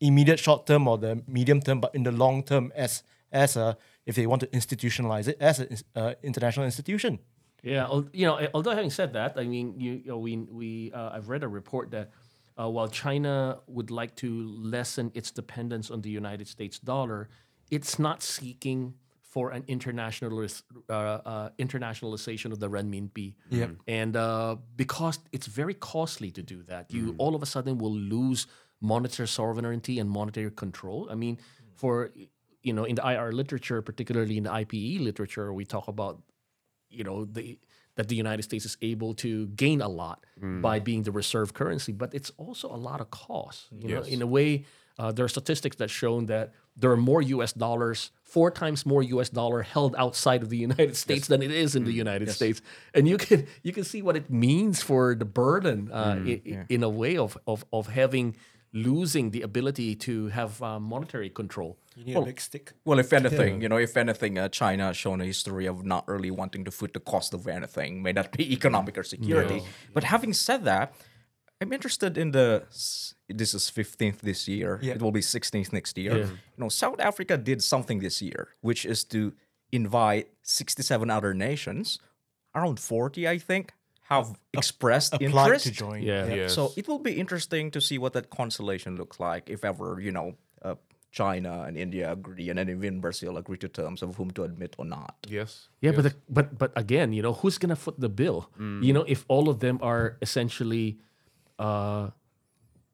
immediate short term or the medium term, but in the long term, as as a if they want to institutionalize it as an uh, international institution. Yeah, you know, although having said that, I mean, you, you know, we we uh, I've read a report that uh, while China would like to lessen its dependence on the United States dollar, it's not seeking for an internationalis- uh, uh, internationalization of the renminbi. Yep. And uh, because it's very costly to do that, you all of a sudden will lose monetary sovereignty and monetary control. I mean, for you know, in the IR literature, particularly in the IPE literature, we talk about you know the that the United States is able to gain a lot by being the reserve currency, but it's also a lot of cost. You know, Yes. in a way, uh, there are statistics that shown that there are more U.S. dollars, four times more U.S. dollar held outside of the United States than it is in the United States, and you can you can see what it means for the burden uh, i- i- in a way of of of having losing the ability to have uh, monetary control. You need a big stick. Well, if anything, you know, if anything, uh, China has shown a history of not really wanting to foot the cost of anything, may that be economic or security. But having said that, I'm interested in the. This is 15th this year. Yeah. It will be 16th next year. You know, South Africa did something this year, which is to invite 67 other nations, around 40, I think, have expressed Applied interest. to join. Yeah. Yes. So it will be interesting to see what that constellation looks like if ever, you know, uh, China and India agree, and then even Brazil agree to terms of whom to admit or not. yes. Yeah, yes. but the, but but again, you know, who's gonna foot the bill? You know, if all of them are essentially, uh,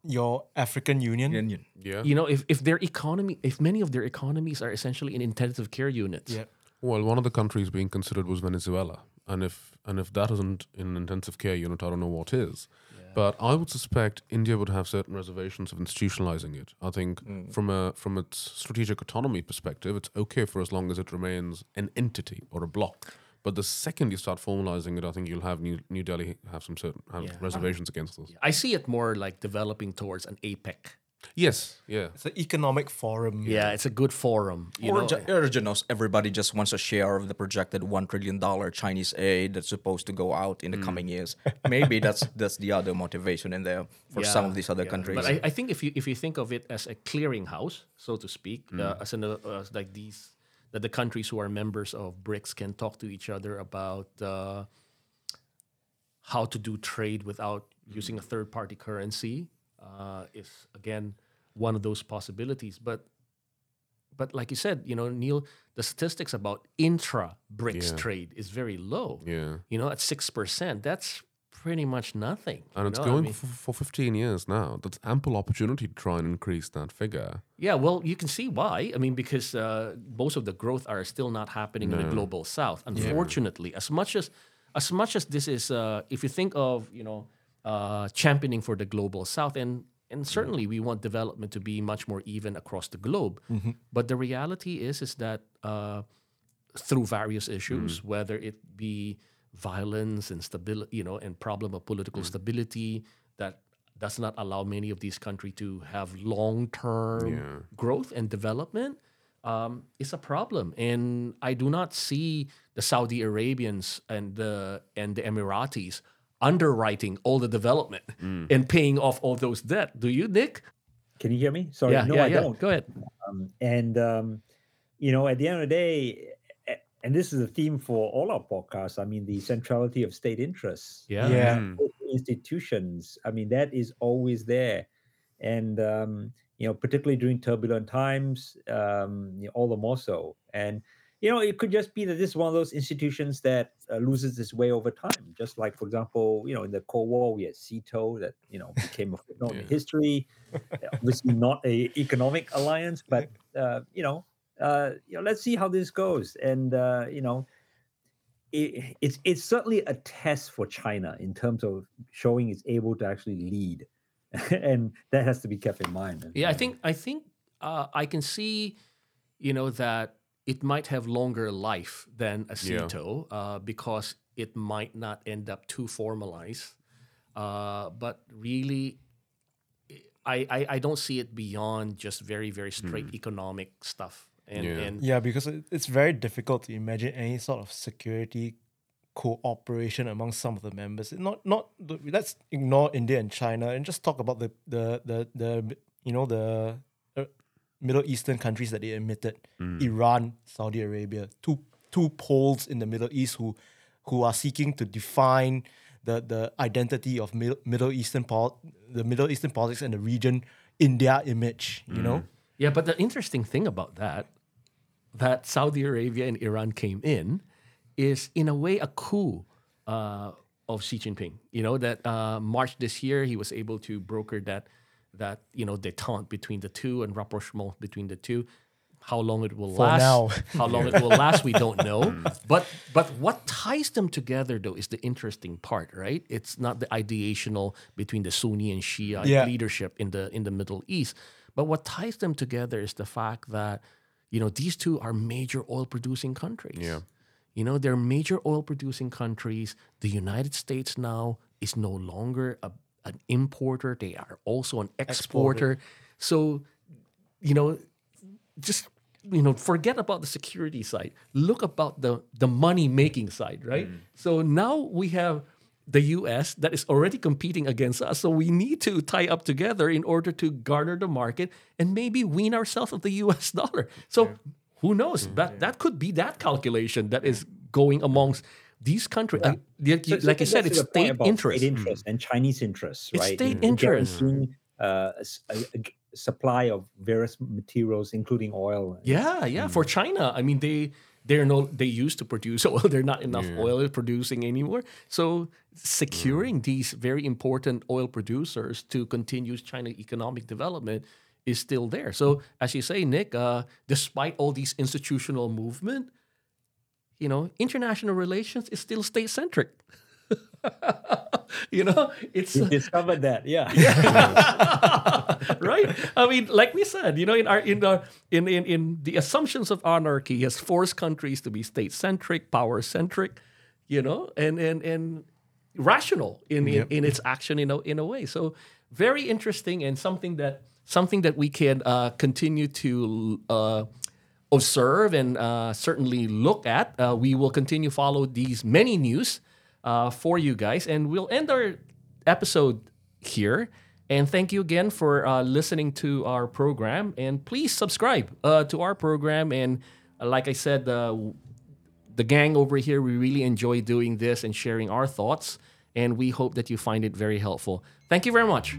your African Union. Union. Yeah. You know, if, if their economy, if many of their economies are essentially in intensive care units. Yeah. Well, one of the countries being considered was Venezuela, and if and if that isn't in an intensive care unit, I don't know what is. But I would suspect India would have certain reservations of institutionalizing it. I think mm. from a from its strategic autonomy perspective, it's okay for as long as it remains an entity or a block. But the second you start formalizing it, I think you'll have New, New Delhi have some certain have Yeah. reservations against this. I see it more like developing towards an APEC. Yes, yeah. It's an economic forum. Yeah, it's a good forum. You Or, know, ju- or you know, everybody just wants a share of the projected one trillion dollar Chinese aid that's supposed to go out in the coming years. Maybe that's that's the other motivation in there for some of these other yeah. countries. But I, I think if you if you think of it as a clearinghouse, so to speak, Mm. uh, as an uh, as like these that the countries who are members of BRICS can talk to each other about uh, how to do trade without using a third party currency uh, is again one of those possibilities. But but like you said, you know, Neil, the statistics about intra BRICS Yeah. trade is very low. Yeah. You know, at six percent, that's pretty much nothing. And it's know? I going mean- for, for 15 years now. That's ample opportunity to try and increase that figure. Yeah, well, you can see why. I mean, because uh, most of the growth are still not happening in the global south. Unfortunately, as much as as much as this is, uh, if you think of you know uh, championing for the global south, and and certainly we want development to be much more even across the globe. But the reality is is that uh, through various issues, whether it be violence and stability, you know, and problem of political stability that does not allow many of these countries to have long-term Yeah. growth and development um, is a problem. And I do not see the Saudi Arabians and the and the Emiratis underwriting all the development and paying off all those debt. Do you, Nick? Can you hear me? Sorry, yeah, no, yeah, I yeah. don't. Go ahead. Um, and um, you know, at the end of the day, and this is a theme for all our podcasts. I mean, the centrality of state interests, Yeah. Yeah. Mm. institutions. I mean, that is always there, and um, you know, particularly during turbulent times, um, you know, all the more so. And you know, it could just be that this is one of those institutions that uh, loses its way over time. Just like, for example, you know, in the Cold War, we had SEATO that you know became a footnote in history. Obviously, not a economic alliance, but uh, you know, uh, you know, let's see how this goes. And uh, you know, it, it's it's certainly a test for China in terms of showing it's able to actually lead, and that has to be kept in mind. Yeah, I uh, think I think uh, I can see, you know, that it might have longer life than a Yeah. SEATO uh, because it might not end up too formalized. Uh, but really, I, I I don't see it beyond just very very straight economic stuff. And Yeah. and Yeah, because it's very difficult to imagine any sort of security cooperation among some of the members. Not not the- let's ignore India and China and just talk about the the the, the you know the Middle Eastern countries that they admitted, Iran, Saudi Arabia, two two poles in the Middle East who who are seeking to define the the identity of Middle, Middle Eastern pol- the Middle Eastern politics and the region in their image. You know. Yeah, but the interesting thing about that, that Saudi Arabia and Iran came in, is in a way a coup uh, of Xi Jinping. You know that uh, March this year he was able to broker that that you know detente between the two and rapprochement between the two. How long it will For last? now. How long it will last, we don't know. Hmm. But but what ties them together though is the interesting part, right? It's not the ideational between the Sunni and Shia Yeah. leadership in the in the Middle East. But what ties them together is the fact that, you know, these two are major oil producing countries. Yeah. You know, they're major oil producing countries. The United States now is no longer a, an importer, they are also an exporter. So, you know, just you know, forget about the security side. Look about the the money making side, right? Mm-hmm. So now we have the US that is already competing against us. So we need to tie up together in order to garner the market and maybe wean ourselves of the US dollar. So who knows? Mm-hmm. That that could be that calculation that is going amongst these countries. Uh, like So- you- so like you said, it's state about interest. state interest and Chinese interests, It's right? state in interest. guaranteeing, Uh, a s- a- a g- supply of various materials, including oil. Yeah, yeah. For China, I mean, they they're no they used to produce oil. They're not enough oil producing anymore. So securing these very important oil producers to continue China economic development is still there. So as you say, Nick, uh, despite all these institutional movement, you know, international relations is still state centric. you know, it's We discovered that. Yeah. right? I mean, like we said, you know, in our in the in in, in the assumptions of anarchy has forced countries to be state centric, power centric, you know, and and and rational in in, in its action in a in a way. So very interesting and something that something that we can uh, continue to uh, observe and uh, certainly look at. Uh, we will continue follow these many news uh, for you guys, and we'll end our episode here. And thank you again for uh, listening to our program. And please subscribe uh, to our program. And uh, like I said, the gang over here, we really enjoy doing this and sharing our thoughts. And we hope that you find it very helpful. Thank you very much.